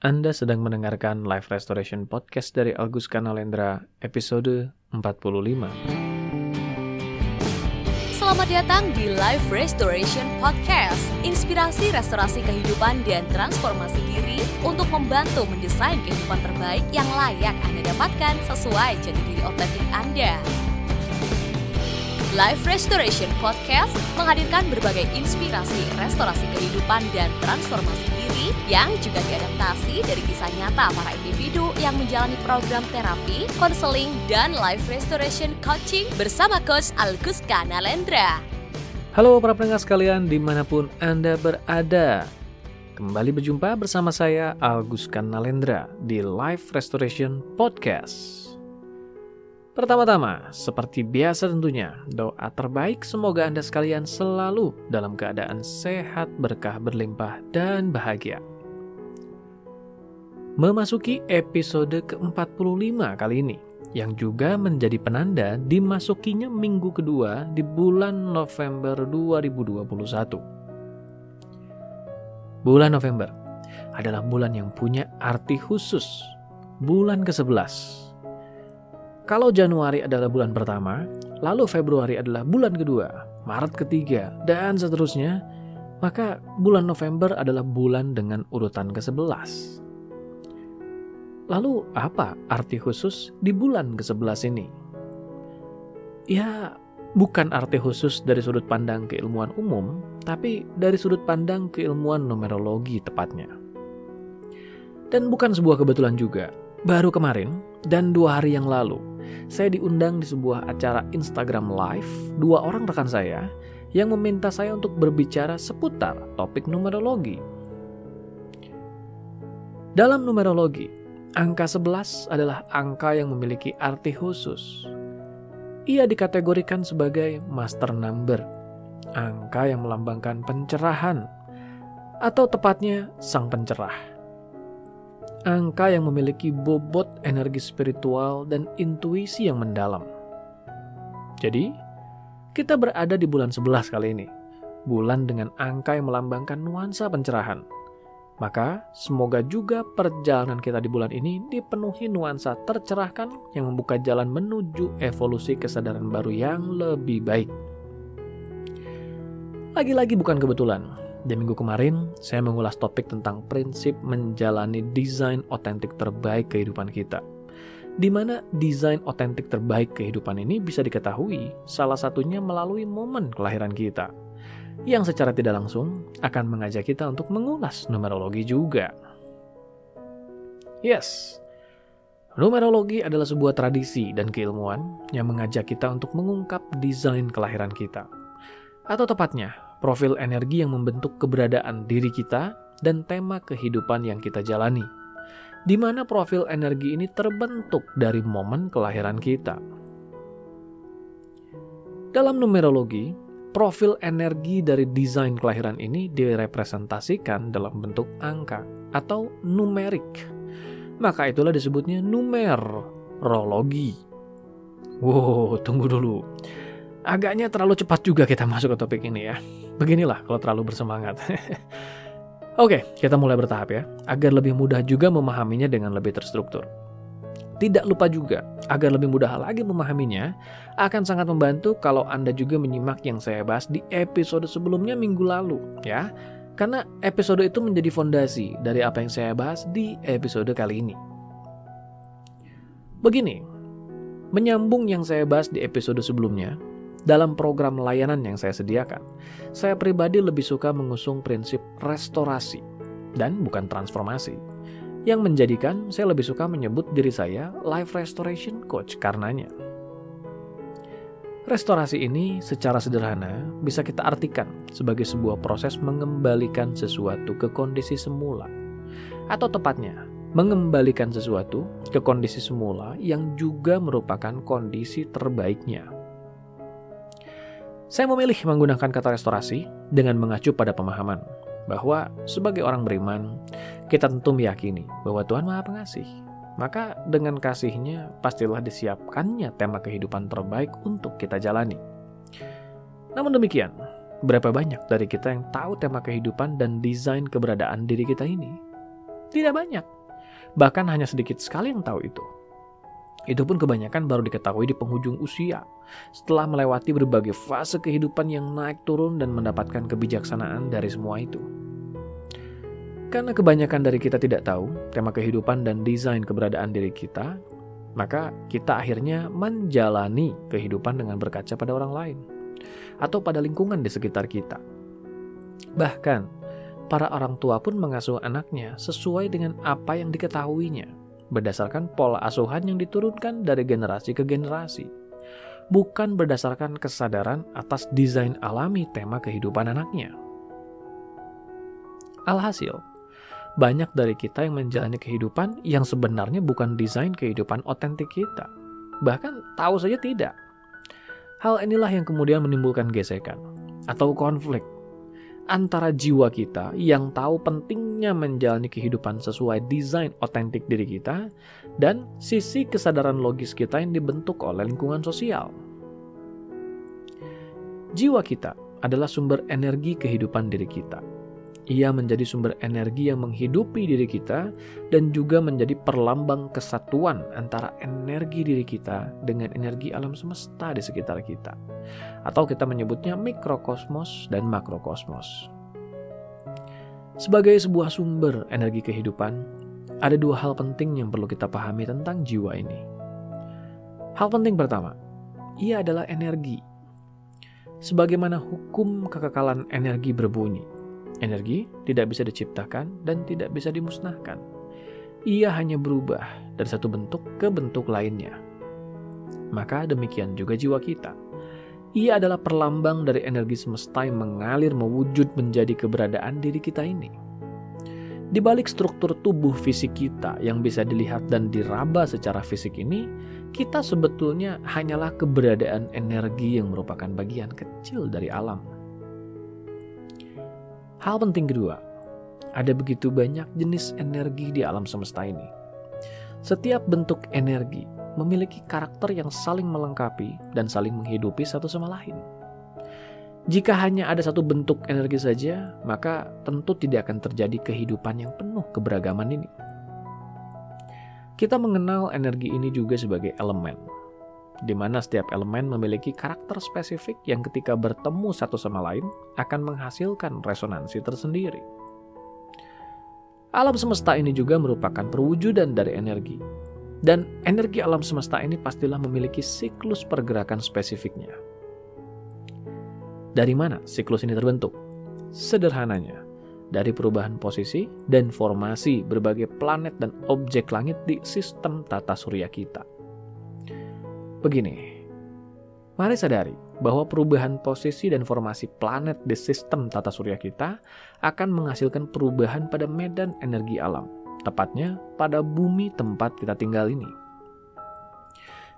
Anda sedang mendengarkan Live Restoration Podcast dari Agus Kanalendra, episode 45. Selamat datang di Live Restoration Podcast. Inspirasi restorasi kehidupan dan transformasi diri untuk membantu mendesain kehidupan terbaik yang layak Anda dapatkan sesuai jati diri otentik Anda. Live Restoration Podcast menghadirkan berbagai inspirasi restorasi kehidupan dan transformasi diri yang juga diadaptasi dari kisah nyata para individu yang menjalani program terapi, konseling, dan life restoration coaching bersama Coach Alguska Nalendra. Halo para pendengar sekalian di mana pun Anda berada. Kembali berjumpa bersama saya Agus Nalendra di Live Restoration Podcast. Pertama-tama, seperti biasa tentunya, doa terbaik semoga Anda sekalian selalu dalam keadaan sehat, berkah, berlimpah, dan bahagia. Memasuki episode ke-45 kali ini, yang juga menjadi penanda dimasukinya minggu kedua di bulan November 2021. Bulan November adalah bulan yang punya arti khusus, bulan ke-11 kalau Januari adalah bulan pertama, lalu Februari adalah bulan kedua, Maret ketiga, dan seterusnya, maka bulan November adalah bulan dengan urutan ke-11. Lalu apa arti khusus di bulan ke-11 ini? Ya, bukan arti khusus dari sudut pandang keilmuan umum, tapi dari sudut pandang keilmuan numerologi tepatnya. Dan bukan sebuah kebetulan juga, baru kemarin dan dua hari yang lalu, saya diundang di sebuah acara Instagram Live dua orang rekan saya yang meminta saya untuk berbicara seputar topik numerologi. Dalam numerologi, angka 11 adalah angka yang memiliki arti khusus. Ia dikategorikan sebagai master number, angka yang melambangkan pencerahan, atau tepatnya sang pencerah angka yang memiliki bobot energi spiritual dan intuisi yang mendalam. Jadi, kita berada di bulan 11 kali ini. Bulan dengan angka yang melambangkan nuansa pencerahan. Maka, semoga juga perjalanan kita di bulan ini dipenuhi nuansa tercerahkan yang membuka jalan menuju evolusi kesadaran baru yang lebih baik. Lagi-lagi bukan kebetulan, di minggu kemarin, saya mengulas topik tentang prinsip menjalani desain otentik terbaik kehidupan kita. Di mana desain otentik terbaik kehidupan ini bisa diketahui salah satunya melalui momen kelahiran kita. Yang secara tidak langsung akan mengajak kita untuk mengulas numerologi juga. Yes, Numerologi adalah sebuah tradisi dan keilmuan yang mengajak kita untuk mengungkap desain kelahiran kita. Atau tepatnya, profil energi yang membentuk keberadaan diri kita dan tema kehidupan yang kita jalani, di mana profil energi ini terbentuk dari momen kelahiran kita. Dalam numerologi, profil energi dari desain kelahiran ini direpresentasikan dalam bentuk angka atau numerik. Maka itulah disebutnya numerologi. Wow, tunggu dulu. Agaknya terlalu cepat juga kita masuk ke topik ini ya. Beginilah kalau terlalu bersemangat. Oke, kita mulai bertahap ya, agar lebih mudah juga memahaminya dengan lebih terstruktur. Tidak lupa juga, agar lebih mudah lagi memahaminya, akan sangat membantu kalau Anda juga menyimak yang saya bahas di episode sebelumnya minggu lalu, ya. Karena episode itu menjadi fondasi dari apa yang saya bahas di episode kali ini. Begini, menyambung yang saya bahas di episode sebelumnya, dalam program layanan yang saya sediakan, saya pribadi lebih suka mengusung prinsip restorasi dan bukan transformasi. Yang menjadikan saya lebih suka menyebut diri saya life restoration coach karenanya. Restorasi ini secara sederhana bisa kita artikan sebagai sebuah proses mengembalikan sesuatu ke kondisi semula. Atau tepatnya, mengembalikan sesuatu ke kondisi semula yang juga merupakan kondisi terbaiknya saya memilih menggunakan kata restorasi dengan mengacu pada pemahaman bahwa sebagai orang beriman, kita tentu meyakini bahwa Tuhan Maha Pengasih. Maka dengan kasihnya pastilah disiapkannya tema kehidupan terbaik untuk kita jalani. Namun demikian, berapa banyak dari kita yang tahu tema kehidupan dan desain keberadaan diri kita ini? Tidak banyak. Bahkan hanya sedikit sekali yang tahu itu. Itu pun kebanyakan baru diketahui di penghujung usia, setelah melewati berbagai fase kehidupan yang naik turun dan mendapatkan kebijaksanaan dari semua itu. Karena kebanyakan dari kita tidak tahu tema kehidupan dan desain keberadaan diri kita, maka kita akhirnya menjalani kehidupan dengan berkaca pada orang lain atau pada lingkungan di sekitar kita. Bahkan, para orang tua pun mengasuh anaknya sesuai dengan apa yang diketahuinya, berdasarkan pola asuhan yang diturunkan dari generasi ke generasi, bukan berdasarkan kesadaran atas desain alami tema kehidupan anaknya. Alhasil, banyak dari kita yang menjalani kehidupan yang sebenarnya bukan desain kehidupan otentik kita. Bahkan tahu saja tidak. Hal inilah yang kemudian menimbulkan gesekan atau konflik antara jiwa kita yang tahu pentingnya menjalani kehidupan sesuai desain otentik diri kita dan sisi kesadaran logis kita yang dibentuk oleh lingkungan sosial. Jiwa kita adalah sumber energi kehidupan diri kita ia menjadi sumber energi yang menghidupi diri kita dan juga menjadi perlambang kesatuan antara energi diri kita dengan energi alam semesta di sekitar kita. Atau kita menyebutnya mikrokosmos dan makrokosmos. Sebagai sebuah sumber energi kehidupan, ada dua hal penting yang perlu kita pahami tentang jiwa ini. Hal penting pertama, ia adalah energi. Sebagaimana hukum kekekalan energi berbunyi, Energi tidak bisa diciptakan dan tidak bisa dimusnahkan. Ia hanya berubah dari satu bentuk ke bentuk lainnya. Maka demikian juga jiwa kita. Ia adalah perlambang dari energi semesta yang mengalir mewujud menjadi keberadaan diri kita ini. Di balik struktur tubuh fisik kita yang bisa dilihat dan diraba secara fisik ini, kita sebetulnya hanyalah keberadaan energi yang merupakan bagian kecil dari alam. Hal penting kedua, ada begitu banyak jenis energi di alam semesta ini. Setiap bentuk energi memiliki karakter yang saling melengkapi dan saling menghidupi satu sama lain. Jika hanya ada satu bentuk energi saja, maka tentu tidak akan terjadi kehidupan yang penuh keberagaman ini. Kita mengenal energi ini juga sebagai elemen, di mana setiap elemen memiliki karakter spesifik yang ketika bertemu satu sama lain akan menghasilkan resonansi tersendiri. Alam semesta ini juga merupakan perwujudan dari energi. Dan energi alam semesta ini pastilah memiliki siklus pergerakan spesifiknya. Dari mana siklus ini terbentuk? Sederhananya, dari perubahan posisi dan formasi berbagai planet dan objek langit di sistem tata surya kita. Begini, mari sadari bahwa perubahan posisi dan formasi planet di sistem tata surya kita akan menghasilkan perubahan pada medan energi alam, tepatnya pada bumi tempat kita tinggal ini.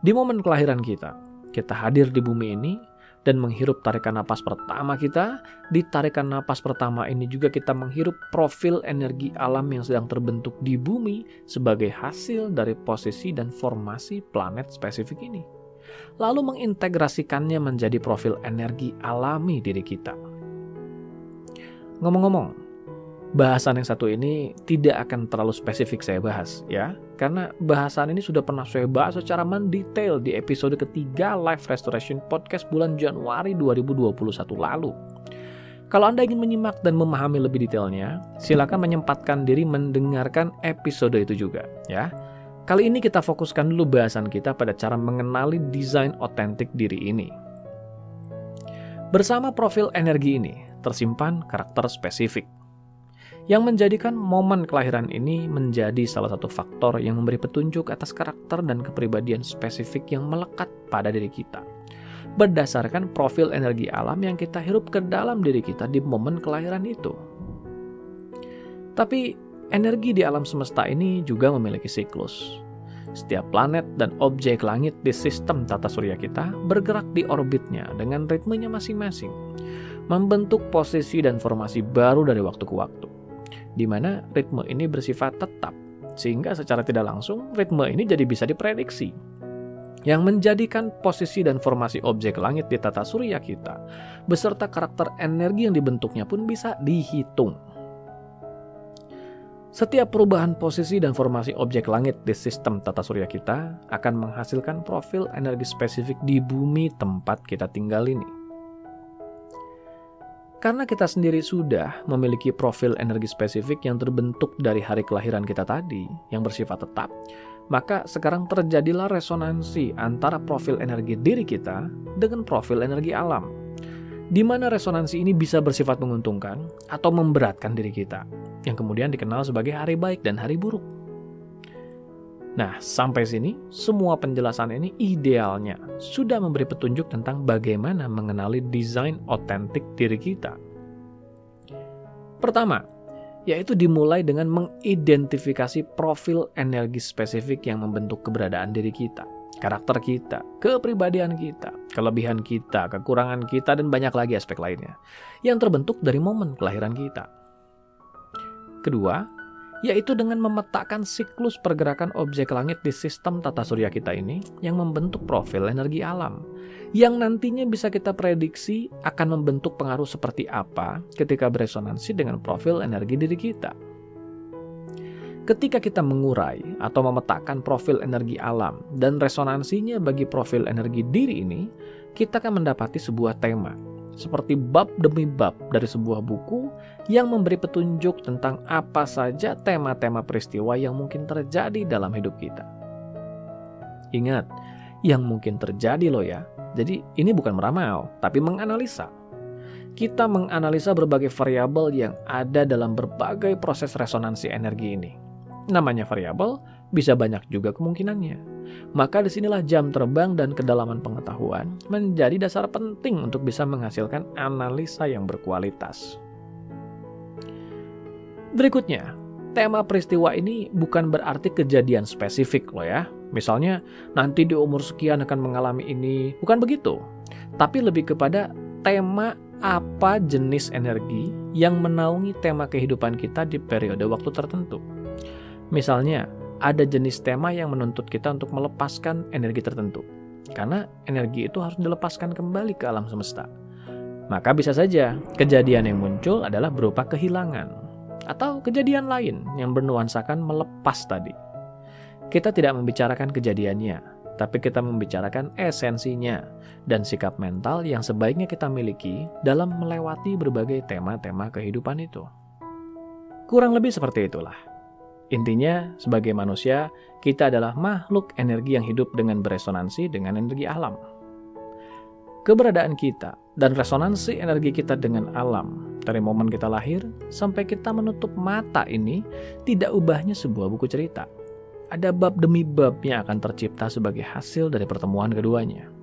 Di momen kelahiran kita, kita hadir di bumi ini dan menghirup tarikan napas pertama kita. Di tarikan napas pertama ini juga kita menghirup profil energi alam yang sedang terbentuk di bumi sebagai hasil dari posisi dan formasi planet spesifik ini. Lalu mengintegrasikannya menjadi profil energi alami diri kita. Ngomong-ngomong, bahasan yang satu ini tidak akan terlalu spesifik saya bahas ya karena bahasan ini sudah pernah saya bahas secara mendetail di episode ketiga Live Restoration Podcast bulan Januari 2021 lalu. Kalau Anda ingin menyimak dan memahami lebih detailnya, silakan menyempatkan diri mendengarkan episode itu juga ya. Kali ini kita fokuskan dulu bahasan kita pada cara mengenali desain otentik diri ini. Bersama profil energi ini tersimpan karakter spesifik yang menjadikan momen kelahiran ini menjadi salah satu faktor yang memberi petunjuk atas karakter dan kepribadian spesifik yang melekat pada diri kita. Berdasarkan profil energi alam yang kita hirup ke dalam diri kita di momen kelahiran itu. Tapi energi di alam semesta ini juga memiliki siklus. Setiap planet dan objek langit di sistem tata surya kita bergerak di orbitnya dengan ritmenya masing-masing, membentuk posisi dan formasi baru dari waktu ke waktu di mana ritme ini bersifat tetap, sehingga secara tidak langsung ritme ini jadi bisa diprediksi. Yang menjadikan posisi dan formasi objek langit di tata surya kita, beserta karakter energi yang dibentuknya pun bisa dihitung. Setiap perubahan posisi dan formasi objek langit di sistem tata surya kita akan menghasilkan profil energi spesifik di bumi tempat kita tinggal ini. Karena kita sendiri sudah memiliki profil energi spesifik yang terbentuk dari hari kelahiran kita tadi, yang bersifat tetap, maka sekarang terjadilah resonansi antara profil energi diri kita dengan profil energi alam, di mana resonansi ini bisa bersifat menguntungkan atau memberatkan diri kita, yang kemudian dikenal sebagai hari baik dan hari buruk. Nah, sampai sini, semua penjelasan ini idealnya sudah memberi petunjuk tentang bagaimana mengenali desain otentik diri kita. Pertama, yaitu dimulai dengan mengidentifikasi profil energi spesifik yang membentuk keberadaan diri kita, karakter kita, kepribadian kita, kelebihan kita, kekurangan kita, dan banyak lagi aspek lainnya yang terbentuk dari momen kelahiran kita. Kedua, yaitu dengan memetakan siklus pergerakan objek langit di sistem tata surya kita ini yang membentuk profil energi alam, yang nantinya bisa kita prediksi akan membentuk pengaruh seperti apa ketika beresonansi dengan profil energi diri kita. Ketika kita mengurai atau memetakan profil energi alam dan resonansinya bagi profil energi diri ini, kita akan mendapati sebuah tema seperti bab demi bab dari sebuah buku yang memberi petunjuk tentang apa saja tema-tema peristiwa yang mungkin terjadi dalam hidup kita. Ingat, yang mungkin terjadi loh ya. Jadi ini bukan meramal, tapi menganalisa. Kita menganalisa berbagai variabel yang ada dalam berbagai proses resonansi energi ini. Namanya variabel, bisa banyak juga kemungkinannya. Maka di sinilah jam terbang dan kedalaman pengetahuan menjadi dasar penting untuk bisa menghasilkan analisa yang berkualitas. Berikutnya, tema peristiwa ini bukan berarti kejadian spesifik loh ya. Misalnya, nanti di umur sekian akan mengalami ini. Bukan begitu. Tapi lebih kepada tema apa jenis energi yang menaungi tema kehidupan kita di periode waktu tertentu. Misalnya, ada jenis tema yang menuntut kita untuk melepaskan energi tertentu. Karena energi itu harus dilepaskan kembali ke alam semesta. Maka bisa saja kejadian yang muncul adalah berupa kehilangan atau kejadian lain yang bernuansakan melepas tadi. Kita tidak membicarakan kejadiannya, tapi kita membicarakan esensinya dan sikap mental yang sebaiknya kita miliki dalam melewati berbagai tema-tema kehidupan itu. Kurang lebih seperti itulah. Intinya, sebagai manusia, kita adalah makhluk energi yang hidup dengan beresonansi dengan energi alam. Keberadaan kita dan resonansi energi kita dengan alam dari momen kita lahir sampai kita menutup mata ini tidak ubahnya sebuah buku cerita. Ada bab demi bab yang akan tercipta sebagai hasil dari pertemuan keduanya.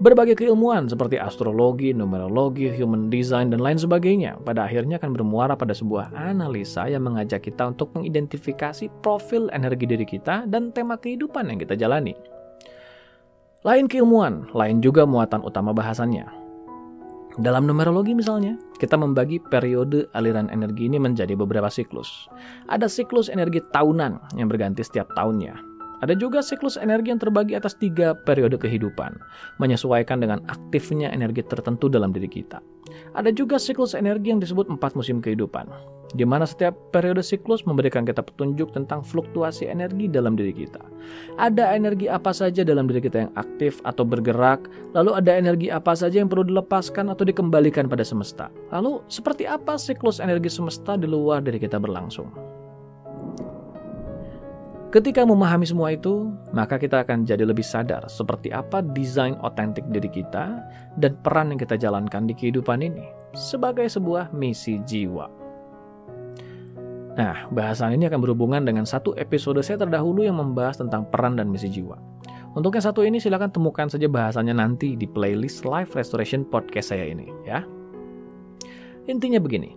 Berbagai keilmuan seperti astrologi, numerologi, human design, dan lain sebagainya pada akhirnya akan bermuara pada sebuah analisa yang mengajak kita untuk mengidentifikasi profil energi diri kita dan tema kehidupan yang kita jalani. Lain keilmuan, lain juga muatan utama bahasannya. Dalam numerologi misalnya, kita membagi periode aliran energi ini menjadi beberapa siklus. Ada siklus energi tahunan yang berganti setiap tahunnya, ada juga siklus energi yang terbagi atas tiga periode kehidupan, menyesuaikan dengan aktifnya energi tertentu dalam diri kita. Ada juga siklus energi yang disebut empat musim kehidupan, di mana setiap periode siklus memberikan kita petunjuk tentang fluktuasi energi dalam diri kita. Ada energi apa saja dalam diri kita yang aktif atau bergerak, lalu ada energi apa saja yang perlu dilepaskan atau dikembalikan pada semesta. Lalu, seperti apa siklus energi semesta di luar dari kita berlangsung? Ketika memahami semua itu, maka kita akan jadi lebih sadar seperti apa desain otentik diri kita dan peran yang kita jalankan di kehidupan ini sebagai sebuah misi jiwa. Nah, bahasan ini akan berhubungan dengan satu episode saya terdahulu yang membahas tentang peran dan misi jiwa. Untuk yang satu ini silakan temukan saja bahasannya nanti di playlist Life Restoration Podcast saya ini ya. Intinya begini,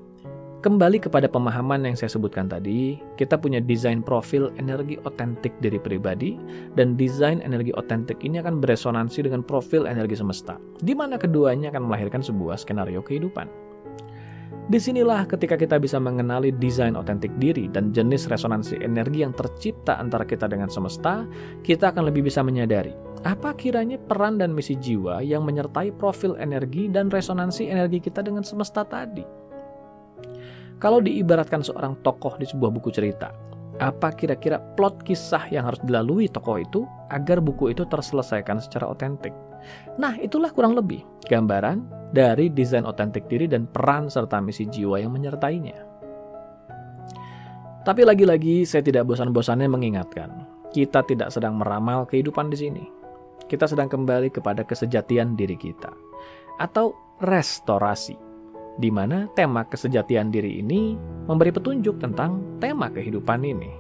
Kembali kepada pemahaman yang saya sebutkan tadi, kita punya desain profil energi otentik dari pribadi, dan desain energi otentik ini akan beresonansi dengan profil energi semesta, di mana keduanya akan melahirkan sebuah skenario kehidupan. Di sinilah ketika kita bisa mengenali desain otentik diri dan jenis resonansi energi yang tercipta antara kita dengan semesta, kita akan lebih bisa menyadari apa kiranya peran dan misi jiwa yang menyertai profil energi dan resonansi energi kita dengan semesta tadi. Kalau diibaratkan seorang tokoh di sebuah buku cerita, apa kira-kira plot kisah yang harus dilalui tokoh itu agar buku itu terselesaikan secara otentik? Nah, itulah kurang lebih gambaran dari desain otentik diri dan peran serta misi jiwa yang menyertainya. Tapi lagi-lagi saya tidak bosan-bosannya mengingatkan, kita tidak sedang meramal kehidupan di sini. Kita sedang kembali kepada kesejatian diri kita atau restorasi di mana tema kesejatian diri ini memberi petunjuk tentang tema kehidupan ini.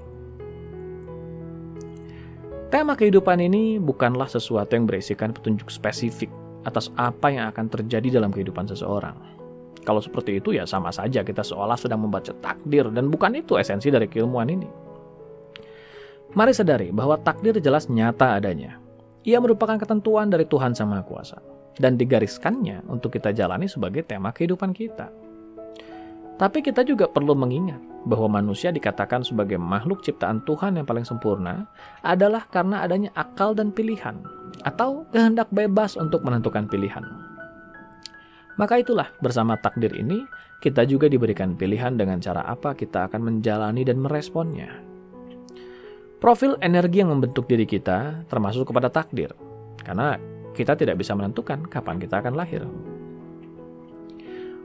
Tema kehidupan ini bukanlah sesuatu yang berisikan petunjuk spesifik atas apa yang akan terjadi dalam kehidupan seseorang. Kalau seperti itu ya sama saja kita seolah sedang membaca takdir dan bukan itu esensi dari keilmuan ini. Mari sadari bahwa takdir jelas nyata adanya. Ia merupakan ketentuan dari Tuhan Sang Maha Kuasa dan digariskannya untuk kita jalani sebagai tema kehidupan kita. Tapi kita juga perlu mengingat bahwa manusia dikatakan sebagai makhluk ciptaan Tuhan yang paling sempurna adalah karena adanya akal dan pilihan, atau kehendak bebas untuk menentukan pilihan. Maka itulah, bersama takdir ini, kita juga diberikan pilihan dengan cara apa kita akan menjalani dan meresponnya. Profil energi yang membentuk diri kita termasuk kepada takdir, karena kita tidak bisa menentukan kapan kita akan lahir.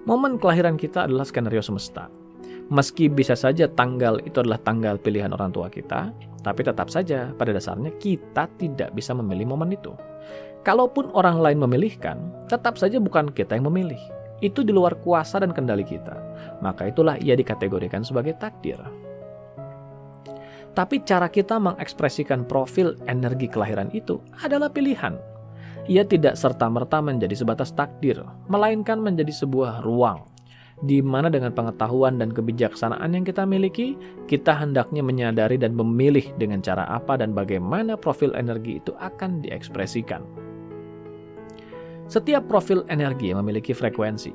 Momen kelahiran kita adalah skenario semesta. Meski bisa saja tanggal itu adalah tanggal pilihan orang tua kita, tapi tetap saja pada dasarnya kita tidak bisa memilih momen itu. Kalaupun orang lain memilihkan, tetap saja bukan kita yang memilih. Itu di luar kuasa dan kendali kita. Maka itulah ia dikategorikan sebagai takdir. Tapi cara kita mengekspresikan profil energi kelahiran itu adalah pilihan ia tidak serta-merta menjadi sebatas takdir, melainkan menjadi sebuah ruang di mana dengan pengetahuan dan kebijaksanaan yang kita miliki, kita hendaknya menyadari dan memilih dengan cara apa dan bagaimana profil energi itu akan diekspresikan. Setiap profil energi memiliki frekuensi.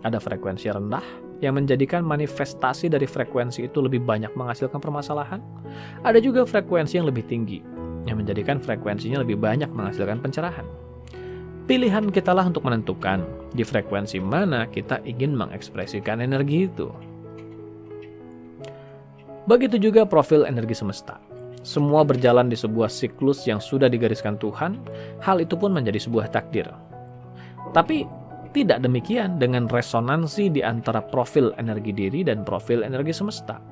Ada frekuensi rendah yang menjadikan manifestasi dari frekuensi itu lebih banyak menghasilkan permasalahan. Ada juga frekuensi yang lebih tinggi yang menjadikan frekuensinya lebih banyak menghasilkan pencerahan. Pilihan kita lah untuk menentukan di frekuensi mana kita ingin mengekspresikan energi itu. Begitu juga profil energi semesta. Semua berjalan di sebuah siklus yang sudah digariskan Tuhan, hal itu pun menjadi sebuah takdir. Tapi tidak demikian dengan resonansi di antara profil energi diri dan profil energi semesta.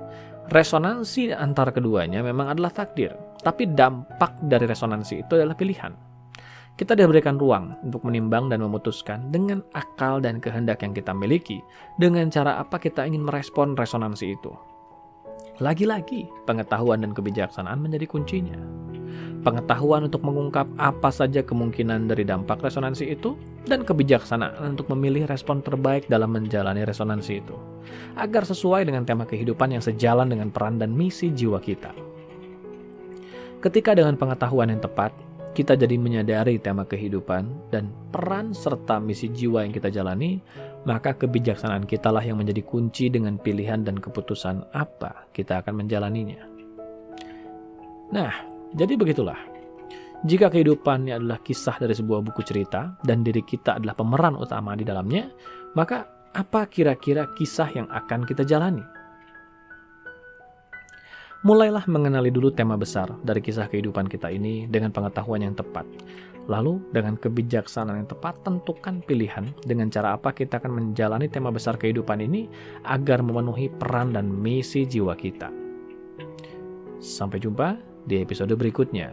Resonansi antara keduanya memang adalah takdir, tapi dampak dari resonansi itu adalah pilihan. Kita diberikan ruang untuk menimbang dan memutuskan dengan akal dan kehendak yang kita miliki, dengan cara apa kita ingin merespon resonansi itu. Lagi-lagi, pengetahuan dan kebijaksanaan menjadi kuncinya. Pengetahuan untuk mengungkap apa saja kemungkinan dari dampak resonansi itu, dan kebijaksanaan untuk memilih respon terbaik dalam menjalani resonansi itu, agar sesuai dengan tema kehidupan yang sejalan dengan peran dan misi jiwa kita. Ketika dengan pengetahuan yang tepat, kita jadi menyadari tema kehidupan dan peran serta misi jiwa yang kita jalani, maka kebijaksanaan kitalah yang menjadi kunci dengan pilihan dan keputusan apa kita akan menjalaninya. Nah, jadi begitulah. Jika kehidupannya adalah kisah dari sebuah buku cerita dan diri kita adalah pemeran utama di dalamnya, maka apa kira-kira kisah yang akan kita jalani? Mulailah mengenali dulu tema besar dari kisah kehidupan kita ini dengan pengetahuan yang tepat. Lalu, dengan kebijaksanaan yang tepat, tentukan pilihan dengan cara apa kita akan menjalani tema besar kehidupan ini agar memenuhi peran dan misi jiwa kita. Sampai jumpa di episode berikutnya.